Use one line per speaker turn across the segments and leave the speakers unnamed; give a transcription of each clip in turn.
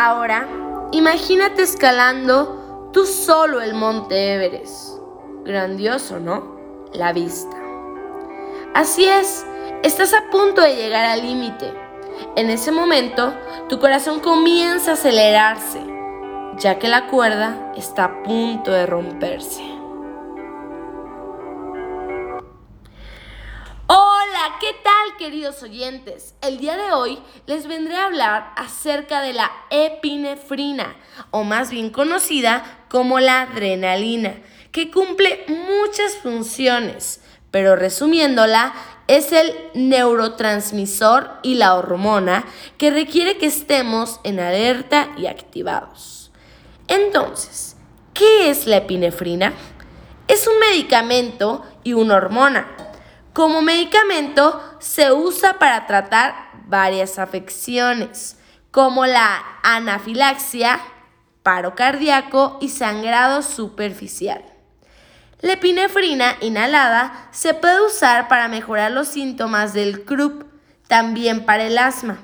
Ahora, imagínate escalando tú solo el monte Everest. Grandioso, ¿no? La vista. Así es, estás a punto de llegar al límite. En ese momento, tu corazón comienza a acelerarse, ya que la cuerda está a punto de romperse. ¿Qué tal queridos oyentes? El día de hoy les vendré a hablar acerca de la epinefrina, o más bien conocida como la adrenalina, que cumple muchas funciones, pero resumiéndola, es el neurotransmisor y la hormona que requiere que estemos en alerta y activados. Entonces, ¿qué es la epinefrina? Es un medicamento y una hormona. Como medicamento se usa para tratar varias afecciones, como la anafilaxia, paro cardíaco y sangrado superficial. La epinefrina inhalada se puede usar para mejorar los síntomas del CRUP, también para el asma.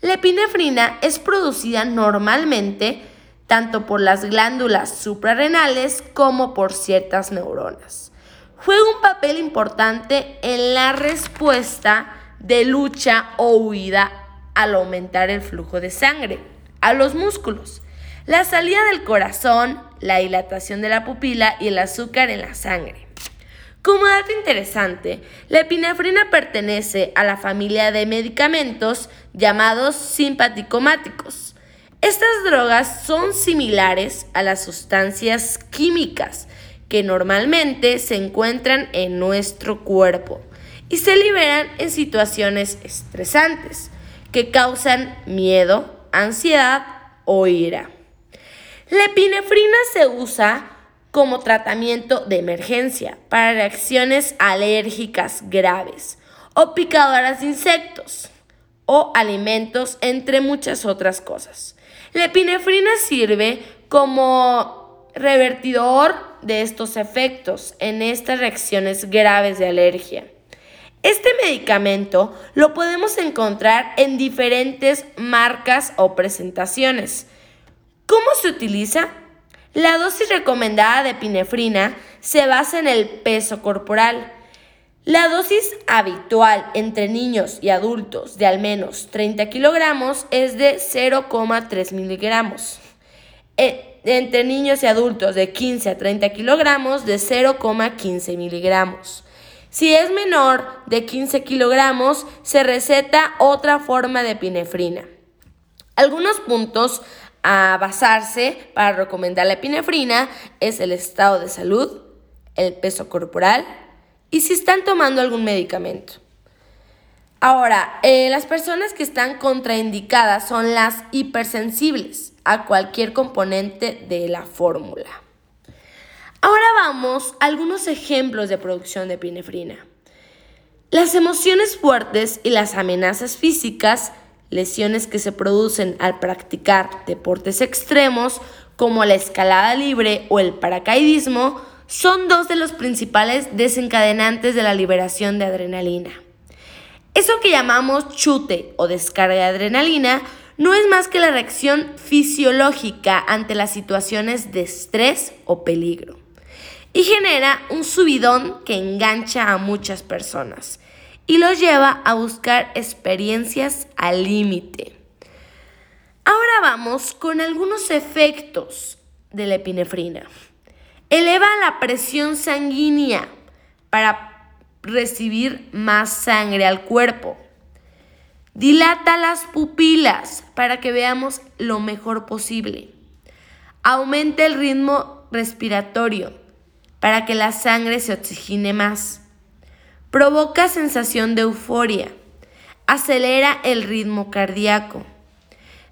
La epinefrina es producida normalmente tanto por las glándulas suprarrenales como por ciertas neuronas. Juega un papel importante en la respuesta de lucha o huida al aumentar el flujo de sangre a los músculos, la salida del corazón, la dilatación de la pupila y el azúcar en la sangre. Como dato interesante, la epinefrina pertenece a la familia de medicamentos llamados simpaticomáticos. Estas drogas son similares a las sustancias químicas que normalmente se encuentran en nuestro cuerpo y se liberan en situaciones estresantes que causan miedo, ansiedad o ira. La epinefrina se usa como tratamiento de emergencia para reacciones alérgicas graves o picadoras de insectos o alimentos, entre muchas otras cosas. La epinefrina sirve como revertidor de estos efectos en estas reacciones graves de alergia. Este medicamento lo podemos encontrar en diferentes marcas o presentaciones ¿Cómo se utiliza? La dosis recomendada de epinefrina se basa en el peso corporal. La dosis habitual entre niños y adultos de al menos 30 kilogramos es de 0,3 miligramos. E, entre niños y adultos de 15 a 30 kilogramos de 0,15 miligramos. Si es menor de 15 kilogramos, se receta otra forma de epinefrina. Algunos puntos a basarse para recomendar la epinefrina es el estado de salud, el peso corporal y si están tomando algún medicamento. Ahora, eh, las personas que están contraindicadas son las hipersensibles a cualquier componente de la fórmula. Ahora vamos a algunos ejemplos de producción de epinefrina. Las emociones fuertes y las amenazas físicas lesiones que se producen al practicar deportes extremos como la escalada libre o el paracaidismo son dos de los principales desencadenantes de la liberación de adrenalina. Eso que llamamos chute o descarga de adrenalina no es más que la reacción fisiológica ante las situaciones de estrés o peligro y genera un subidón que engancha a muchas personas y los lleva a buscar experiencias al límite. Ahora vamos con algunos efectos de la epinefrina. Eleva la presión sanguínea para recibir más sangre al cuerpo. Dilata las pupilas para que veamos lo mejor posible. Aumenta el ritmo respiratorio para que la sangre se oxigene más. Provoca sensación de euforia. Acelera el ritmo cardíaco.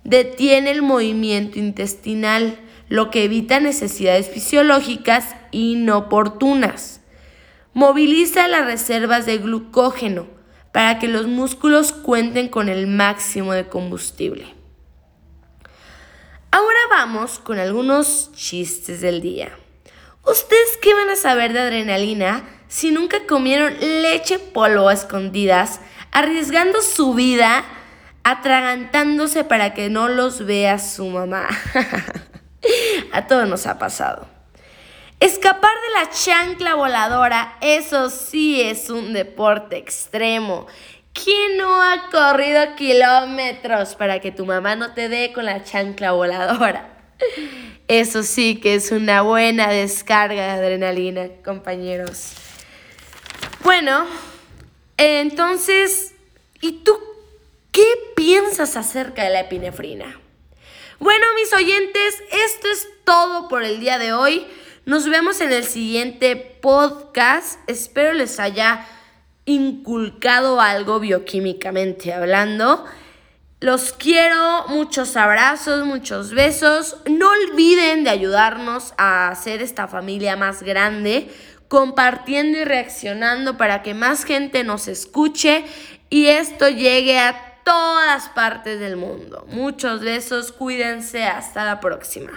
Detiene el movimiento intestinal, lo que evita necesidades fisiológicas inoportunas. Moviliza las reservas de glucógeno para que los músculos cuenten con el máximo de combustible. Ahora vamos con algunos chistes del día. ¿Ustedes qué van a saber de adrenalina si nunca comieron leche polvo a escondidas, arriesgando su vida atragantándose para que no los vea su mamá. A todos nos ha pasado. Escapar de la chancla voladora, eso sí es un deporte extremo. ¿Quién no ha corrido kilómetros para que tu mamá no te dé con la chancla voladora? Eso sí que es una buena descarga de adrenalina, compañeros. Bueno, entonces, ¿y tú qué piensas acerca de la epinefrina? Bueno, mis oyentes, esto es todo por el día de hoy. Nos vemos en el siguiente podcast. Espero les haya inculcado algo bioquímicamente hablando. Los quiero, muchos abrazos, muchos besos. No olviden de ayudarnos a hacer esta familia más grande, compartiendo y reaccionando para que más gente nos escuche y esto llegue a todas partes del mundo. Muchos besos, cuídense, hasta la próxima.